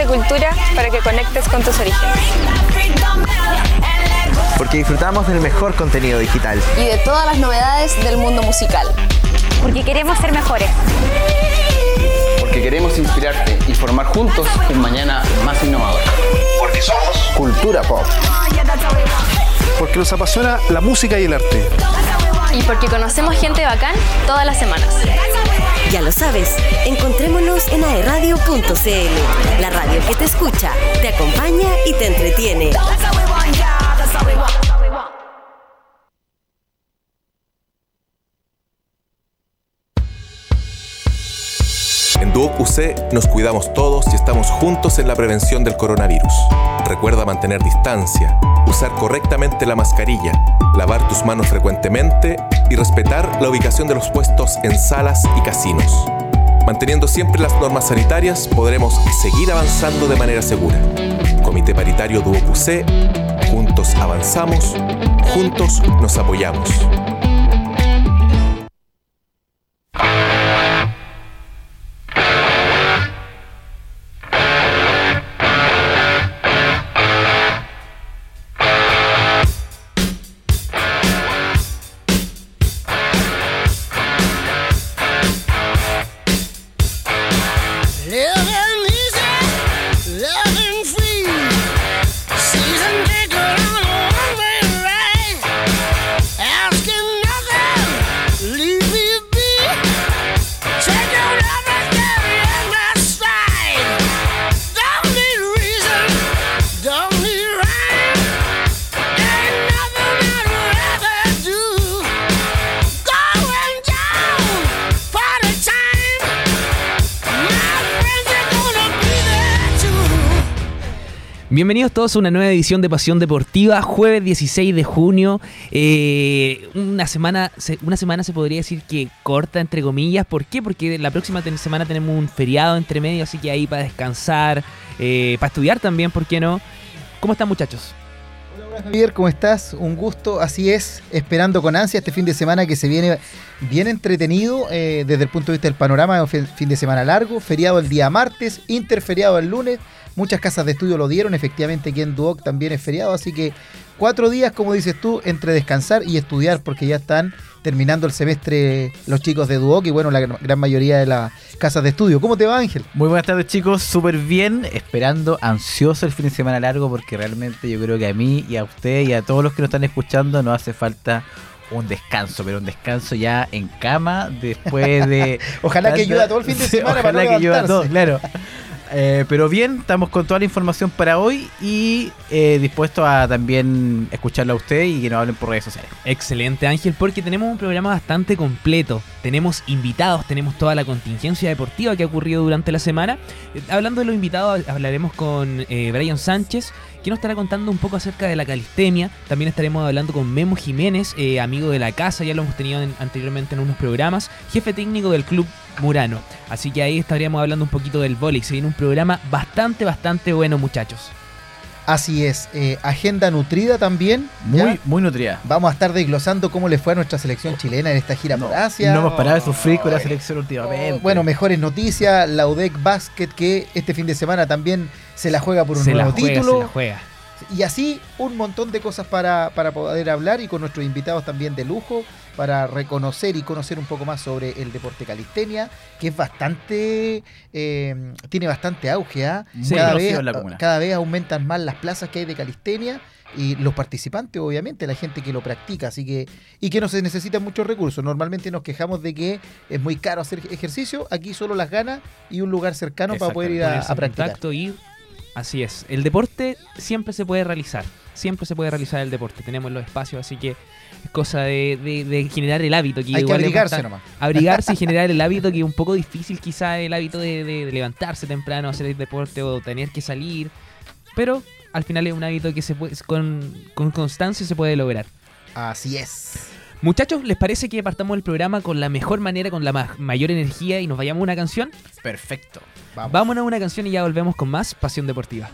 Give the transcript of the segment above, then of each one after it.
de cultura para que conectes con tus orígenes. Porque disfrutamos del mejor contenido digital. Y de todas las novedades del mundo musical. Porque queremos ser mejores. Porque queremos inspirarte y formar juntos un mañana más innovador. Porque somos Cultura Pop. Porque nos apasiona la música y el arte. Y porque conocemos gente bacán todas las semanas. Ya lo sabes, encontrémonos en aeradio.cl, la radio que te escucha, te acompaña y te entretiene. Nos cuidamos todos y estamos juntos en la prevención del coronavirus. Recuerda mantener distancia, usar correctamente la mascarilla, lavar tus manos frecuentemente y respetar la ubicación de los puestos en salas y casinos. Manteniendo siempre las normas sanitarias podremos seguir avanzando de manera segura. Comité Paritario Duoc UC, juntos avanzamos, juntos nos apoyamos. Bienvenidos todos a una nueva edición de Pasión Deportiva, jueves 16 de junio. Eh, una, semana, una semana se podría decir que corta, entre comillas. ¿Por qué? Porque la próxima semana tenemos un feriado entre medio, así que ahí para descansar, eh, para estudiar también, ¿por qué no? ¿Cómo están muchachos? Hola Javier, ¿cómo estás? Un gusto, así es, esperando con ansia este fin de semana que se viene bien entretenido eh, desde el punto de vista del panorama, un fin de semana largo, feriado el día martes, interferiado el lunes, muchas casas de estudio lo dieron, efectivamente aquí en Duoc también es feriado, así que cuatro días, como dices tú, entre descansar y estudiar, porque ya están terminando el semestre los chicos de Duoc y bueno, la gran mayoría de las casas de estudio. ¿Cómo te va Ángel? Muy buenas tardes chicos, súper bien, esperando ansioso el fin de semana largo porque realmente yo creo que a mí y a usted y a todos los que nos están escuchando nos hace falta un descanso, pero un descanso ya en cama después de... ojalá que ayude todo el fin de semana ojalá que ayude a todos, claro. Eh, pero bien, estamos con toda la información para hoy y eh, dispuestos a también escucharlo a usted y que nos hablen por redes sociales. Excelente Ángel, porque tenemos un programa bastante completo. Tenemos invitados, tenemos toda la contingencia deportiva que ha ocurrido durante la semana. Eh, hablando de los invitados, hablaremos con eh, Brian Sánchez, que nos estará contando un poco acerca de la calistemia. También estaremos hablando con Memo Jiménez, eh, amigo de la casa, ya lo hemos tenido en- anteriormente en unos programas, jefe técnico del club Murano. Así que ahí estaríamos hablando un poquito del vóley. Se viene un programa bastante, bastante bueno, muchachos. Así es, eh, agenda nutrida también. ¿ya? Muy, muy nutrida. Vamos a estar desglosando cómo le fue a nuestra selección chilena en esta gira por Asia. No hemos parado de sufrir con la selección últimamente. Bueno, mejores noticias, la UDEC Basket que este fin de semana también se la juega por un se la nuevo juega, título. se la juega. Y así un montón de cosas para, para poder hablar y con nuestros invitados también de lujo para reconocer y conocer un poco más sobre el deporte calistenia, que es bastante, eh, tiene bastante auge. ¿ah? Muy Cada, vez, cada vez aumentan más las plazas que hay de calistenia y los participantes, obviamente, la gente que lo practica, así que y que no se necesitan muchos recursos. Normalmente nos quejamos de que es muy caro hacer ejercicio, aquí solo las ganas y un lugar cercano para poder ir a, practicar. contacto así es. El deporte siempre se puede realizar. Siempre se puede realizar el deporte. Tenemos los espacios, así que es cosa de, de- de generar el hábito. Que Hay que igual abrigarse nomás. Abrigarse y generar el hábito, que es un poco difícil quizá el hábito de, de- de levantarse temprano, hacer el deporte o tener que salir. Pero al final es un hábito que se puede, con, con constancia se puede lograr. Así es. Muchachos, ¿les parece que partamos el programa con la mejor manera, con la ma- mayor energía y nos vayamos a una canción? Perfecto. Vamos. Vámonos a una canción y ya volvemos con más Pasión Deportiva.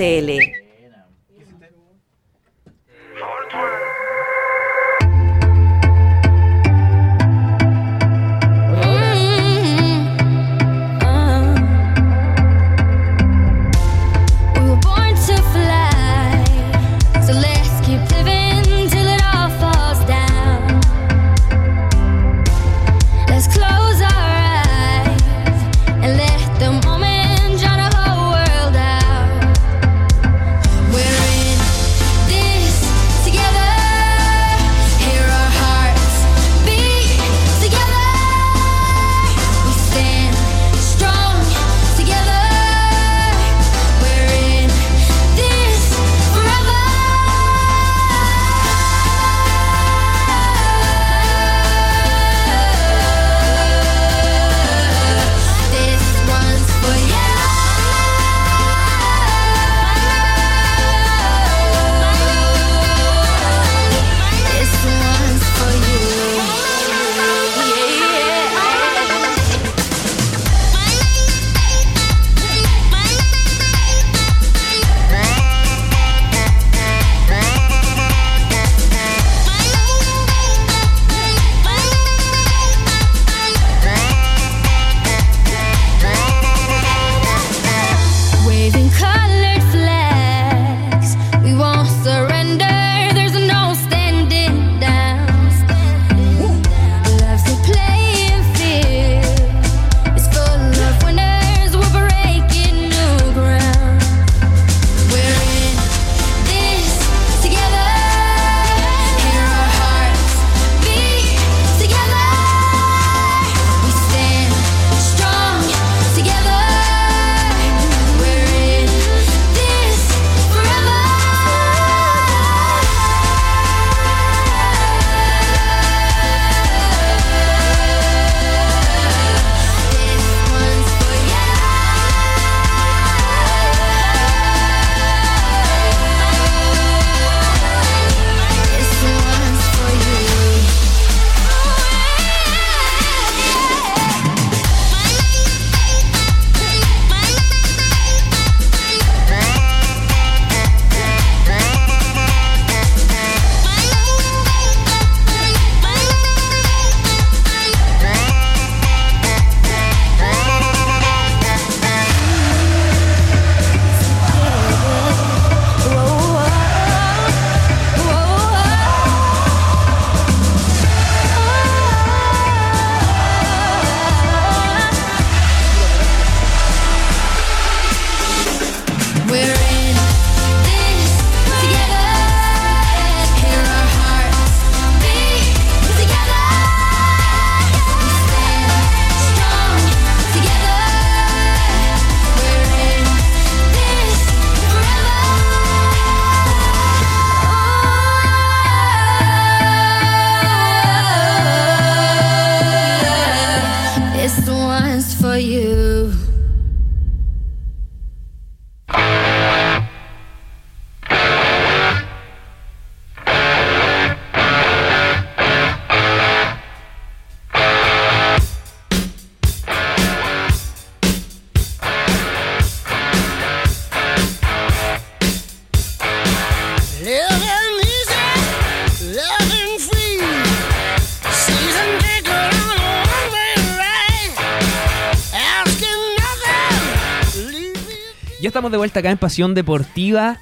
aerradio.cl. de vuelta acá en Pasión Deportiva.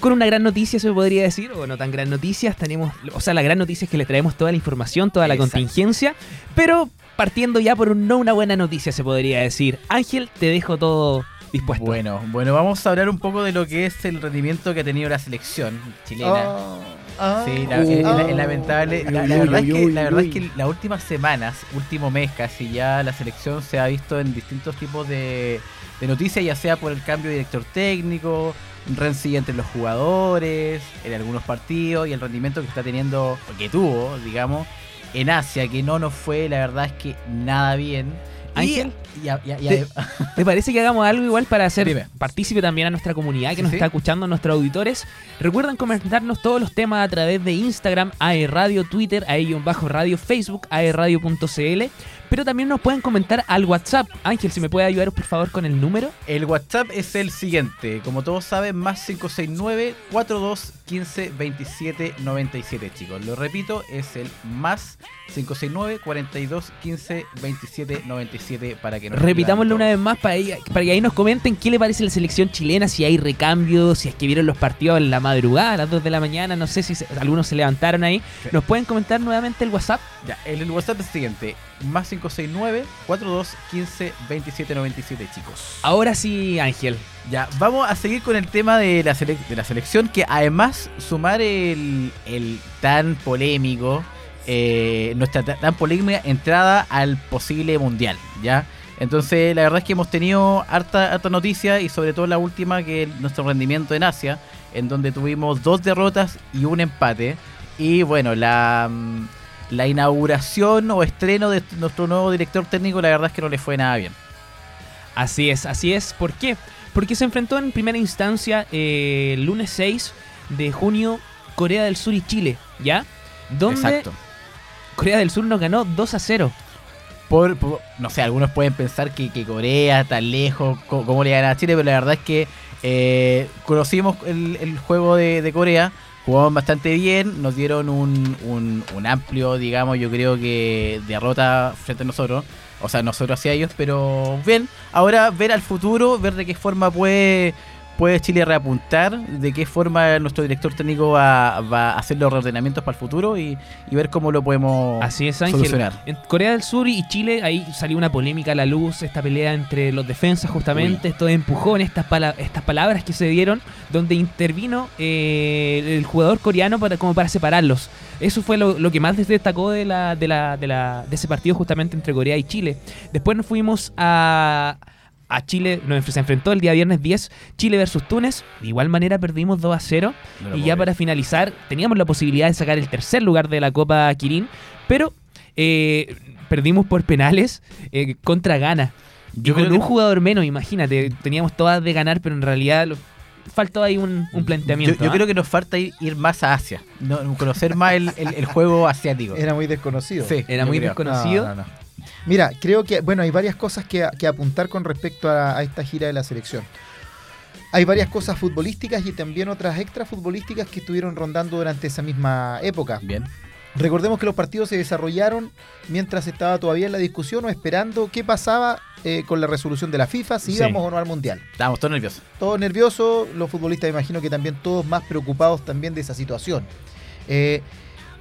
Con una gran noticia, se podría decir, o no tan gran noticia. Tenemos, o sea, la gran noticia es que les traemos toda la información, toda la Exacto. contingencia. Pero partiendo ya por un- no una buena noticia, se podría decir. Ángel, te dejo todo dispuesto. Bueno, bueno, vamos a hablar un poco de lo que es el rendimiento que ha tenido la selección chilena. Ah, Sí, la- ah, es, es- ah. es lamentable. La, la verdad es que, la verdad es que las últimas semanas, último mes casi, ya la selección se ha visto en distintos tipos de, de noticias, ya sea por el cambio de director técnico, rencilla entre los jugadores, en algunos partidos y el rendimiento que está teniendo, que tuvo, digamos, en Asia, que no nos fue, la verdad es que nada bien. Y- Ángel, y a- y a- y a- ¿Te, te parece que hagamos algo igual para hacer Dime. partícipe también a nuestra comunidad que Sí, nos sí. está escuchando, nuestros auditores? Recuerden comentarnos todos los temas a través de Instagram, AE Radio, Twitter, bajo radio Facebook, aeradio.cl. Pero también nos pueden comentar al WhatsApp. Ángel, si me puede ayudar por favor con el número. El WhatsApp es el siguiente, como todos saben, más 569 42 15 27 97, chicos. Lo repito, es el más 569 42 15 27 97 para que nos Repitámoslo una vez más para, ahí- para que ahí nos comenten qué le parece la selección chilena, si hay recambios, si es que vieron los partidos en la madrugada, a las 2 de la mañana, no sé si se- algunos se levantaron ahí. ¿Nos pueden comentar nuevamente el WhatsApp? Ya, el, el WhatsApp es el siguiente, más 569 42 15 27 97, chicos. Ahora sí, Ángel. Ya, vamos a seguir con el tema de la, selec- de la selección, que además sumar el, el tan polémico, eh, nuestra ta- tan polémica entrada al posible mundial, ¿ya? Entonces, la verdad es que hemos tenido harta, harta noticia y sobre todo la última, que es nuestro rendimiento en Asia, en donde tuvimos dos derrotas y un empate. Y bueno, la, mm, la inauguración o estreno de nuestro nuevo director técnico, la verdad es que no le fue nada bien. Así es, así es. ¿Por qué? Porque se enfrentó en primera instancia eh, el lunes 6 de junio Corea del Sur y Chile, ¿ya? Donde Exacto. Corea del Sur nos ganó 2 a 0. por, por- no sé, algunos pueden pensar que, que Corea tan lejos, co- cómo le gana a Chile, pero la verdad es que eh, conocimos el, el juego de, de Corea, jugamos bastante bien, nos dieron un, un- un amplio, digamos, yo creo que derrota frente a nosotros, o sea, nosotros hacia ellos, pero bien, ahora ver al futuro, ver de qué forma puede... Puede Chile reapuntar de qué forma nuestro director técnico va, va a hacer los reordenamientos para el futuro y, y ver cómo lo podemos Así es, Ángel. solucionar. En Corea del Sur y Chile, ahí salió una polémica a la luz, esta pelea entre los defensas justamente, estos empujones, estas, pala- estas palabras que se dieron, donde intervino eh, el jugador coreano para, como para separarlos. Eso fue lo, lo que más destacó de, la, de, la, de, la- de ese partido justamente entre Corea y Chile. Después nos fuimos a... A Chile nos enf- se enfrentó el día viernes 10, Chile versus Túnez. De igual manera perdimos 2 a 0. No lo y ya para finalizar, teníamos la posibilidad de sacar el tercer lugar de la Copa Kirin, pero eh, perdimos por penales eh, contra Ghana. Yo y con un que- jugador menos, imagínate, teníamos todas de ganar, pero en realidad lo- faltó ahí un, un planteamiento. yo ¿ah? creo que nos falta ir, ir más a Asia, no, conocer más el, el- el juego asiático. Era muy desconocido. Sí, Era muy creo. desconocido. No, no, no. Mira, creo que, bueno, hay varias cosas que, que apuntar con respecto a, a esta gira de la selección. Hay varias cosas futbolísticas y también otras extra futbolísticas que estuvieron rondando durante esa misma época. Bien. Recordemos que los partidos se desarrollaron mientras estaba todavía en la discusión o esperando qué pasaba eh, con la resolución de la FIFA, si Sí. íbamos o no al Mundial. Estábamos todos nerviosos. Todos nerviosos, los futbolistas imagino que también todos más preocupados también de esa situación. Eh,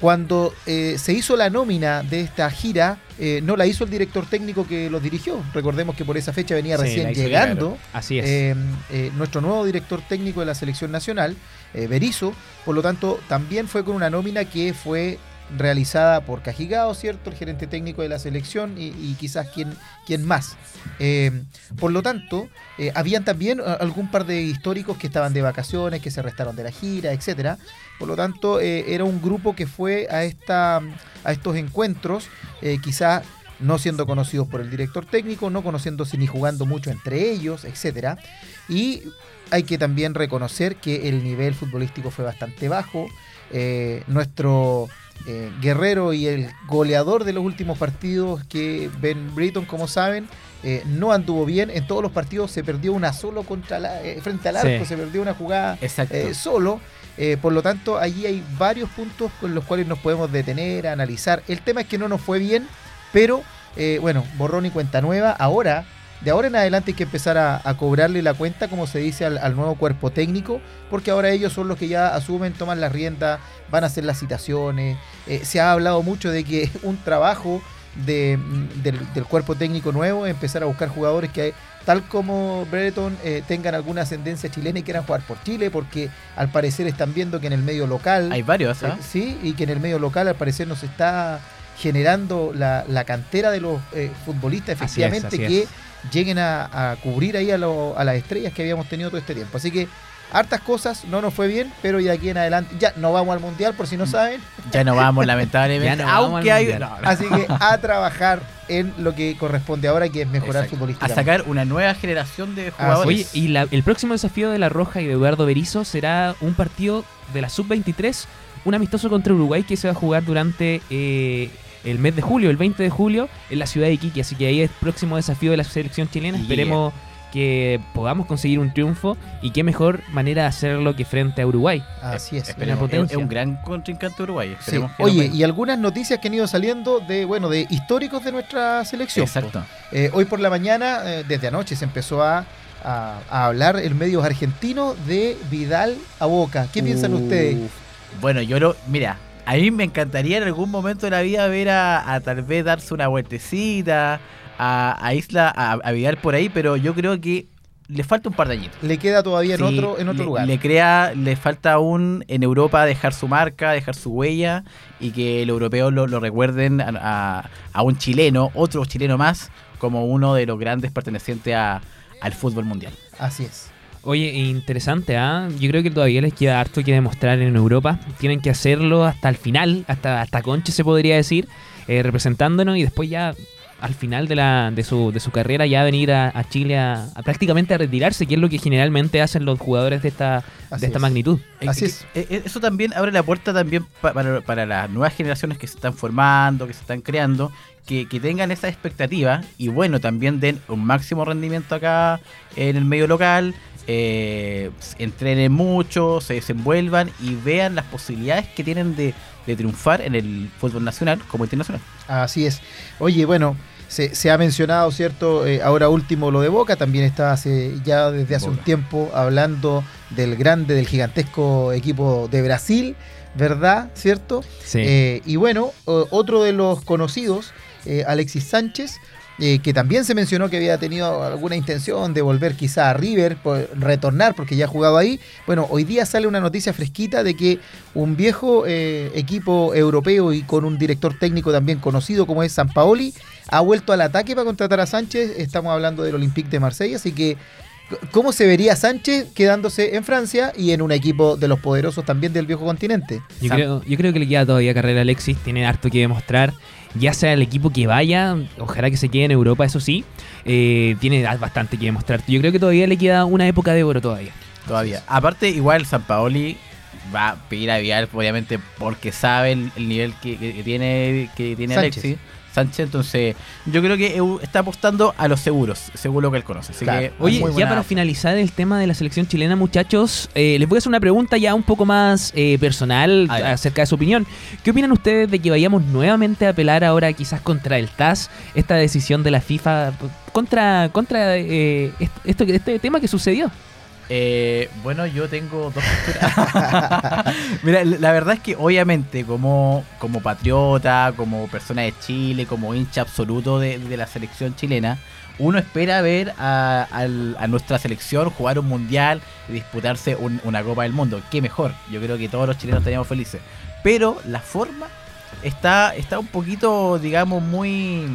cuando eh, se hizo la nómina de esta gira, eh, no la hizo el director técnico que los dirigió. Recordemos que por esa fecha venía Sí, recién llegando. Así es. eh, nuestro nuevo director técnico de la selección nacional, Berizzo, por lo tanto, también fue con una nómina que fue realizada por Cajigao, ¿cierto? El gerente técnico de la selección y, quizás quien, quien más. Eh, por lo tanto, eh, habían también a- algún par de históricos que estaban de vacaciones, que se restaron de la gira, etcétera. Por lo tanto, eh, era un grupo que fue a, esta, a estos encuentros, eh, quizás no siendo conocidos por el director técnico, no conociéndose ni jugando mucho entre ellos, etcétera. Y hay que también reconocer que el nivel futbolístico fue bastante bajo. Eh, nuestro eh, guerrero y el goleador de los últimos partidos, que Ben Britton, como saben, eh, no anduvo bien. En todos los partidos se perdió una solo contra la, eh, frente al arco, Sí. se perdió una jugada eh, solo. Por lo tanto, allí hay varios puntos con los cuales nos podemos detener, analizar. El tema es que no nos fue bien, pero bueno, borrón y cuenta nueva. Ahora de ahora en adelante hay que empezar a, a cobrarle la cuenta, como se dice, al, al nuevo cuerpo técnico, porque ahora ellos son los que ya asumen, toman la rienda, van a hacer las citaciones. Eh, se ha hablado mucho de que un trabajo de, del, del cuerpo técnico nuevo es empezar a buscar jugadores que, tal como Brereton, eh, tengan alguna ascendencia chilena y quieran jugar por Chile, porque al parecer están viendo que en el medio local... Hay varios, ¿ah? eh, sí, y que en el medio local al parecer nos está generando la, la cantera de los eh, futbolistas Así es, efectivamente así que es. lleguen a, a cubrir ahí a, lo- a las estrellas que habíamos tenido todo este tiempo. Así que hartas cosas, no nos fue bien, pero ya aquí en adelante, ya no vamos al mundial por si no saben. Ya no vamos, lamentablemente. Ya no vamos aunque al hay. mundial. no, no. Así que a trabajar en lo que corresponde ahora, que es mejorar Exacto. A futbolísticamente. sacar una nueva generación de jugadores. Oye, y la- el próximo desafío de La Roja y de Eduardo Berizzo será un partido de la Sub-23, un amistoso contra Uruguay que se va a jugar durante eh, el mes de julio, el 20 de julio, en la ciudad de Iquique. Así que ahí es el próximo desafío de la selección chilena. Yeah. Esperemos que podamos conseguir un triunfo y qué mejor manera de hacerlo que frente a Uruguay. Así es. Es, potencia. es un gran contrincante Uruguay. Sí. Que Oye, y algunas noticias que han ido saliendo de, bueno, de históricos de nuestra selección. Exacto. Eh, hoy por la mañana, eh, desde anoche, se empezó a, a- a hablar en medios argentinos de Vidal a Boca. ¿Qué piensan ustedes? Bueno, yo lo. Mira, a mí me encantaría en algún momento de la vida ver a, a tal vez darse una vueltecita, a, a Isla, a, a Vidal por ahí, pero yo creo que le falta un par de añitos. Le queda todavía en Sí, otro, en otro le, lugar. Le crea, le falta aún en Europa dejar su marca, dejar su huella y que los europeos lo, lo recuerden a, a- a un chileno, otro chileno más, como uno de los grandes pertenecientes a- al fútbol mundial. Así es. Oye, interesante, ¿ah? Yo creo que todavía les queda harto que demostrar en Europa. Tienen que hacerlo hasta el final, hasta, hasta Conche se podría decir, eh, representándonos y después ya al final de, la, de, su, de su carrera ya venir a, a Chile a, a prácticamente a retirarse, que es lo que generalmente hacen los jugadores de esta, Así de esta es. magnitud. Así es. eh, eh, Eso también abre la puerta también pa- para, para las nuevas generaciones que se están formando, que se están creando, que, que tengan esa expectativa y bueno, también den un máximo rendimiento acá en el medio local, eh, entrenen mucho, se desenvuelvan y vean las posibilidades que tienen de, de triunfar en el fútbol nacional como internacional. Así es. Oye, bueno, se, se ha mencionado, ¿cierto? Eh, ahora último lo de Boca, también está hace, ya desde hace un tiempo hablando del grande, del gigantesco equipo de Brasil, ¿verdad? ¿Cierto? Sí. Eh, y bueno, otro de los conocidos, eh, Alexis Sánchez, eh, que también se mencionó que había tenido alguna intención de volver quizá a River, por- retornar porque ya ha jugado ahí. Bueno, hoy día sale una noticia fresquita de que un viejo eh, equipo europeo y con un director técnico también conocido como es San Paoli ha vuelto al ataque para contratar a Sánchez. Estamos hablando del Olympique de Marsella, así que ¿cómo se vería Sánchez quedándose en Francia y en un equipo de los poderosos también del viejo continente? Yo creo, yo creo que le queda todavía carrera a Alexis, tiene harto que demostrar. Ya sea el equipo que vaya, ojalá que se quede en Europa, eso sí, eh, tiene bastante que demostrar. Yo creo que todavía le queda una época de oro todavía. Todavía. Aparte, igual San Paoli va a pedir a Vidal, obviamente, porque sabe el, el nivel que, que- que tiene, que tiene Sánchez. Alexis Sánchez. Entonces, yo creo que está apostando a los seguros, según lo que él conoce. Así Claro. que, Oye, ya para finalizar el tema de la selección chilena, muchachos, eh, les voy a hacer una pregunta ya un poco más eh, personal acerca de su opinión. ¿Qué opinan ustedes de que vayamos nuevamente a apelar ahora quizás contra el TAS, esta decisión de la FIFA, contra, contra eh, est- esto, este tema que sucedió? Eh, bueno, yo tengo dos posturas. Mira, la verdad es que obviamente como, como patriota, como persona de Chile, como hincha absoluto de, de la selección chilena, uno espera ver a, a nuestra selección jugar un mundial y disputarse un- una Copa del Mundo. Qué mejor. Yo creo que todos los chilenos estaríamos felices. Pero la forma está, está un poquito, digamos, muy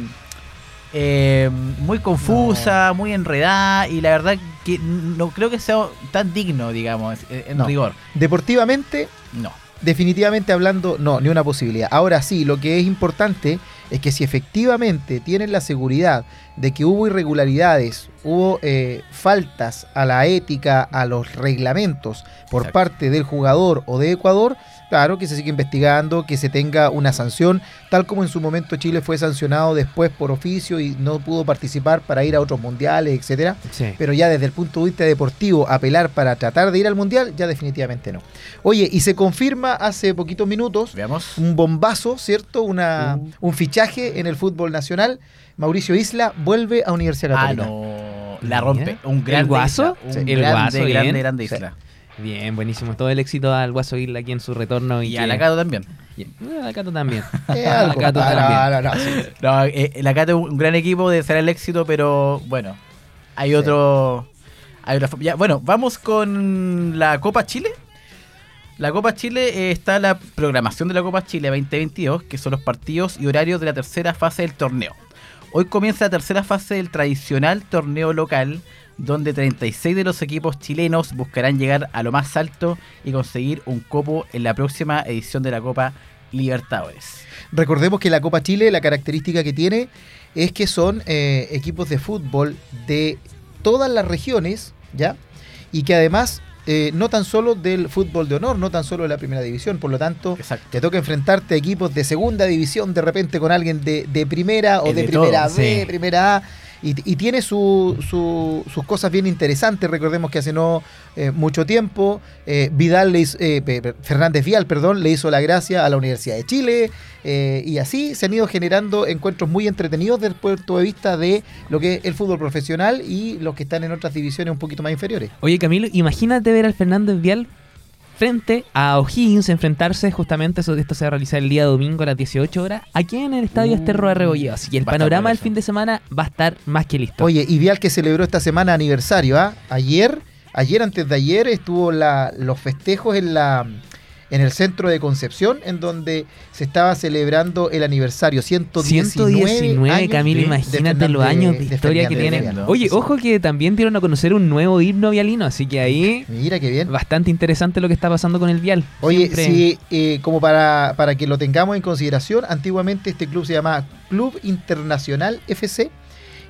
eh, muy confusa, muy enredada y la verdad que no creo que sea tan digno, digamos, en No. rigor. Deportivamente, No. definitivamente hablando, no, ni una posibilidad. Ahora sí, lo que es importante es que si efectivamente tienen la seguridad de que hubo irregularidades, hubo eh, faltas a la ética, a los reglamentos por Exacto. parte del jugador o de Ecuador, claro que se sigue investigando, que se tenga una sanción, tal como en su momento Chile fue sancionado después por oficio y no pudo participar para ir a otros mundiales, etcétera. Sí. Pero ya desde el punto de vista deportivo, apelar para tratar de ir al mundial, ya definitivamente no. Oye, y se confirma hace poquitos minutos Veamos. un bombazo, ¿cierto? Una, Uh. Un fichaje en el fútbol nacional. Mauricio Isla vuelve a Universidad Ah, Católica. no. La rompe. Un ¿El gran Guaso? Un Sí. grande, El Guaso, grande, grande Sí. Bien, buenísimo. Todo el éxito al Guaso Isla aquí en su retorno. Y, Y que- a la Cato también. Y- a la Cato también. Eh, A la algo. Cato también. no, no, no, sí. No, eh, la Cato es un gran equipo de ser el éxito, pero bueno, hay otro. Hay otra ya, bueno, vamos con la Copa Chile. La Copa Chile eh, está la programación de la Copa Chile 2022, que son los partidos y horarios de la tercera fase del torneo. Hoy comienza la tercera fase del tradicional torneo local, donde 36 de los equipos chilenos buscarán llegar a lo más alto y conseguir un copo en la próxima edición de la Copa Libertadores. Recordemos que la Copa Chile, la característica que tiene es que son eh, equipos de fútbol de todas las regiones, ¿ya? Y que además eh, no tan solo del fútbol de honor, no tan solo de la primera división, por lo tanto, te toca enfrentarte a equipos de segunda división de repente con alguien de, de primera o de, de primera B, sí. primera A. Y, y tiene su- su- sus cosas bien interesantes. Recordemos que hace no eh, mucho tiempo eh, Vidal le hizo- eh, Fernández Vial, perdón, le hizo la gracia a la Universidad de Chile. eh, y así se han ido generando encuentros muy entretenidos desde el punto de vista de lo que es el fútbol profesional y los que están en otras divisiones un poquito más inferiores. Oye, Camilo, imagínate ver al Fernández Vial frente a O'Higgins enfrentarse justamente, eso, esto se va a realizar el día domingo a las 18 horas, aquí en el Estadio Esterro de Rebolledo. Así que el panorama del fin de semana va a estar más que listo. Oye, y Vial que celebró esta semana aniversario, ¿ah? Ayer, ayer antes de ayer estuvo la, los festejos en la en el centro de Concepción, en donde se estaba celebrando el aniversario 119, 119, años Camilo, de imagínate los años de de historia que tienen. Vial. Oye, ojo que también dieron a conocer un nuevo himno vialino, así que ahí... Mira qué bien. Bastante interesante lo que está pasando con el Vial. Oye, Siempre- sí, eh, como para, para que lo tengamos en consideración, antiguamente este club se llamaba Club Internacional FC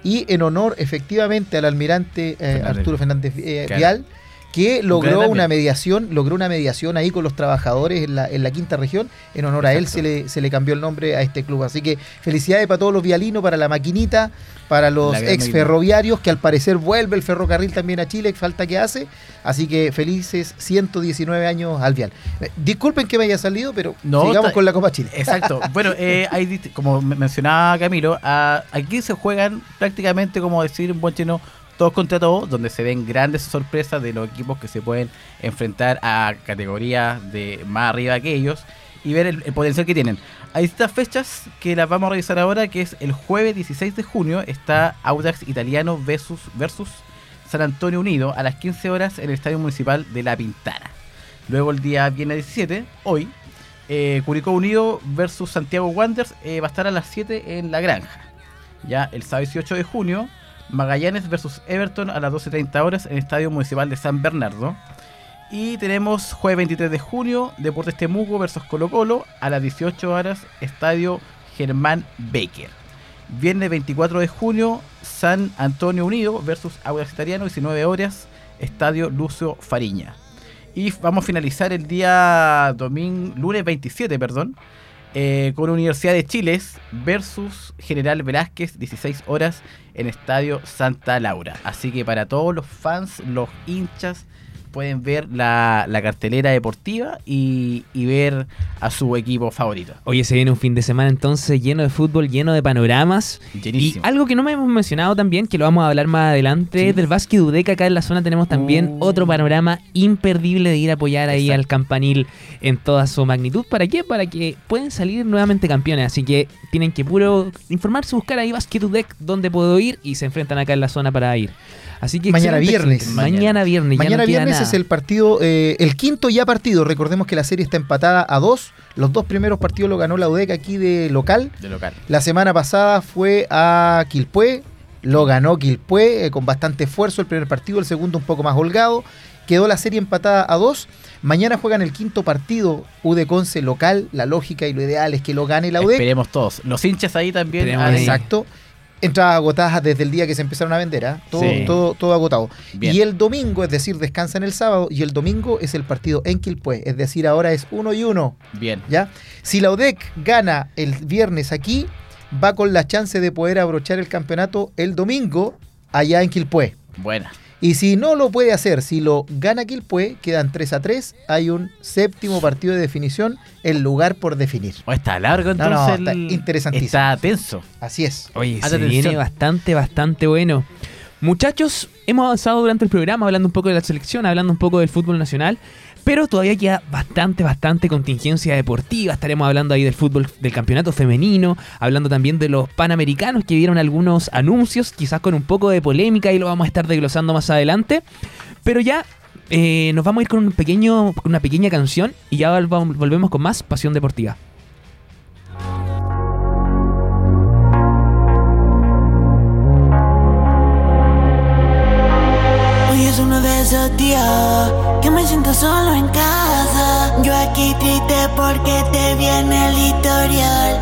y en honor efectivamente al almirante eh, Fernández. Arturo Fernández eh, Claro. Que logró una mediación, logró una mediación ahí con los trabajadores en la, en la quinta región. En honor a él se le, se le cambió el nombre a este club. Así que felicidades para todos los vialinos, para la maquinita, para los ex ferroviarios, que al parecer vuelve el ferrocarril también a Chile, falta que hace. Así que felices 119 años al vial. Eh, Disculpen que me haya salido, pero No, sigamos con la Copa Chile. Exacto. Bueno, eh, hay como me- mencionaba Camilo, ah, aquí se juegan prácticamente, como decir un buen chino, todos contra todos, donde se ven grandes sorpresas de los equipos que se pueden enfrentar a categorías de más arriba que ellos y ver el, potencial que tienen. Hay estas fechas que las vamos a revisar ahora, que es el jueves 16 de junio, está Audax Italiano versus, versus San Antonio Unido a las 15 horas en el Estadio Municipal de La Pintana. Luego el día viernes 17, hoy, eh, Curicó Unido versus Santiago Wanderers eh, va a estar a las 7 en La Granja. Ya el sábado 18 de junio, Magallanes versus Everton a las 12.30 horas en el Estadio Municipal de San Bernardo. Y tenemos jueves 23 de junio, Deportes Temuco versus Colo Colo a las 18 horas, Estadio Germán Baker. Viernes 24 de junio, San Antonio Unido versus Audax Italiano, 19 horas, Estadio Lucio Fariña. Y vamos a finalizar el día domingo, lunes 27, perdón, eh, con Universidad de Chile versus General Velázquez, 16 horas en Estadio Santa Laura. Así que para todos los fans, los hinchas, pueden ver la, la cartelera deportiva y, y ver a su equipo favorito. Oye, se viene un fin de semana entonces lleno de fútbol, lleno de panoramas. Llenísimo. Y algo que no me hemos mencionado también, que lo vamos a hablar más adelante, es del básquet Udeca. Acá en la zona tenemos también Uh. otro panorama imperdible de ir a apoyar ahí al campanil en toda su magnitud. ¿Para qué? Para que pueden salir nuevamente campeones. Así que tienen que puro informarse, buscar ahí básquet Udec, donde puedo ir y se enfrentan acá en la zona para ir. Así que Mañana excelente, viernes. excelente. Mañana viernes. ya Mañana no viernes nada. es el partido, eh, el quinto ya partido. Recordemos que la serie está empatada a dos. Los dos primeros partidos lo ganó la UDEC aquí de local. De local. La semana pasada fue a Quilpué, lo ganó Quilpué eh, con bastante esfuerzo el primer partido, el segundo un poco más holgado. Quedó la serie empatada a dos. Mañana juegan el quinto partido UD Conce local. La lógica y lo ideal es que lo gane la UDEC. Esperemos todos. Los hinchas ahí también. Esperemos ah, ahí. Entradas agotadas desde el día que se empezaron a vender, ¿ah? todo, Sí. todo, todo agotado. Bien. Y el domingo, es decir, descansan el sábado, y el domingo es el partido en Quilpué, es decir, ahora es uno y uno. Bien. ¿ya? Si la UDEC gana el viernes aquí, va con la chance de poder abrochar el campeonato el domingo allá en Quilpué. Buena. Y si no lo puede hacer, si lo gana Quilpue, quedan 3 a 3. Hay un séptimo partido de definición, el lugar por definir. O está largo No, no, entonces. está el- interesantísimo. Está tenso. Así es. Oye, se Atención. viene bastante, bastante bueno. Muchachos, hemos avanzado durante el programa hablando un poco de la selección, hablando un poco del fútbol nacional, pero todavía queda bastante, bastante contingencia deportiva. Estaremos hablando ahí del fútbol, del campeonato femenino, hablando también de los panamericanos que vieron algunos anuncios, quizás con un poco de polémica y lo vamos a estar desglosando más adelante. Pero ya eh, nos vamos a ir con un pequeño, una pequeña canción y ya vol- volvemos con más Pasión Deportiva. Que me siento solo en casa. Yo aquí triste porque te viene el historial.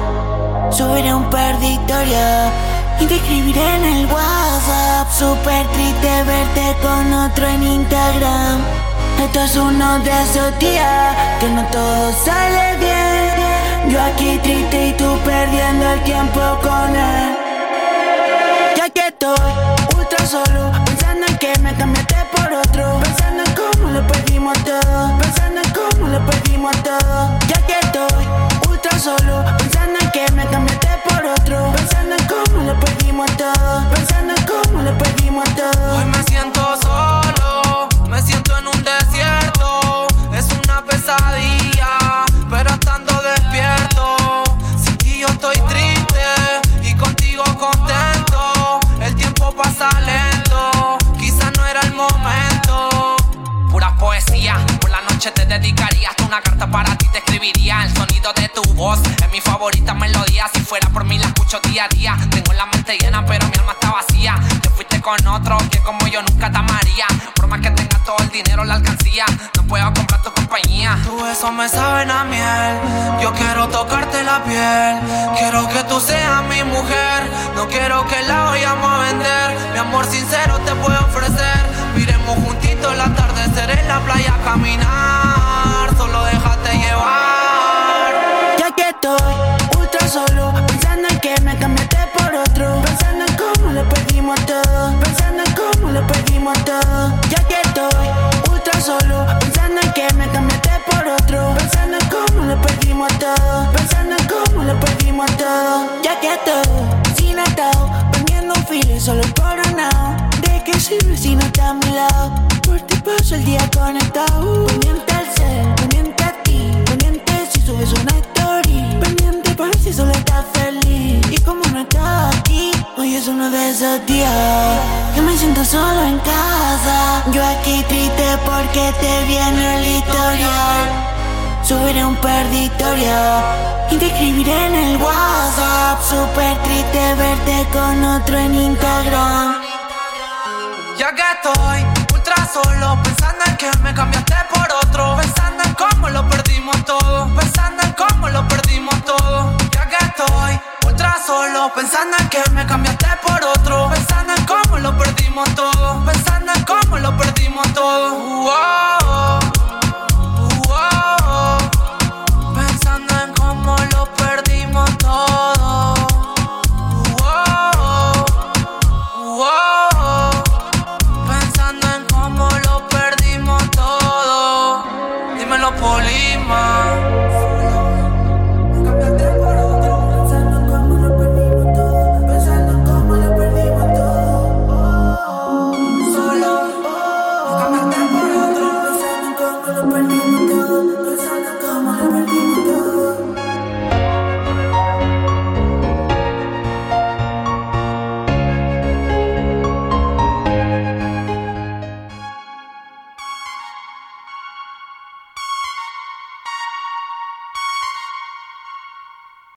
Subiré un par y te escribiré en el WhatsApp. Súper triste verte con otro en Instagram. Esto es uno de esos días que no todo sale bien. Yo aquí triste y tú perdiendo el tiempo con él. Ya que estoy ultra solo, perdimos todo, pensando en cómo lo perdimos todo. Ya que estoy ultra solo, pensando en me cambiaste por otro, pensando en cómo lo perdimos todo, pensando en cómo lo perdimos todo. Ya que estoy ultra solo, pensando en que me cambiaste por otro, pensando en cómo lo perdimos todo, pensando en cómo lo perdimos todo. Ya que estoy sin atado, poniendo un filo solo coronado. ¿De qué sirve si no está a mi lado? Por ti paso el día conectado, solo en casa. Yo aquí triste porque te viene el historial. Subiré un historias y te escribiré en el WhatsApp. Súper triste verte con otro en Instagram. Ya que estoy ultra solo, pensando en que me cambiaste por otro, pensando en cómo lo perdimos todo, pensando en cómo lo perdimos todo. Ya que estoy solo, pensando en que me cambiaste por otro, pensando en cómo lo perdimos todo, pensando en cómo lo perdimos todo.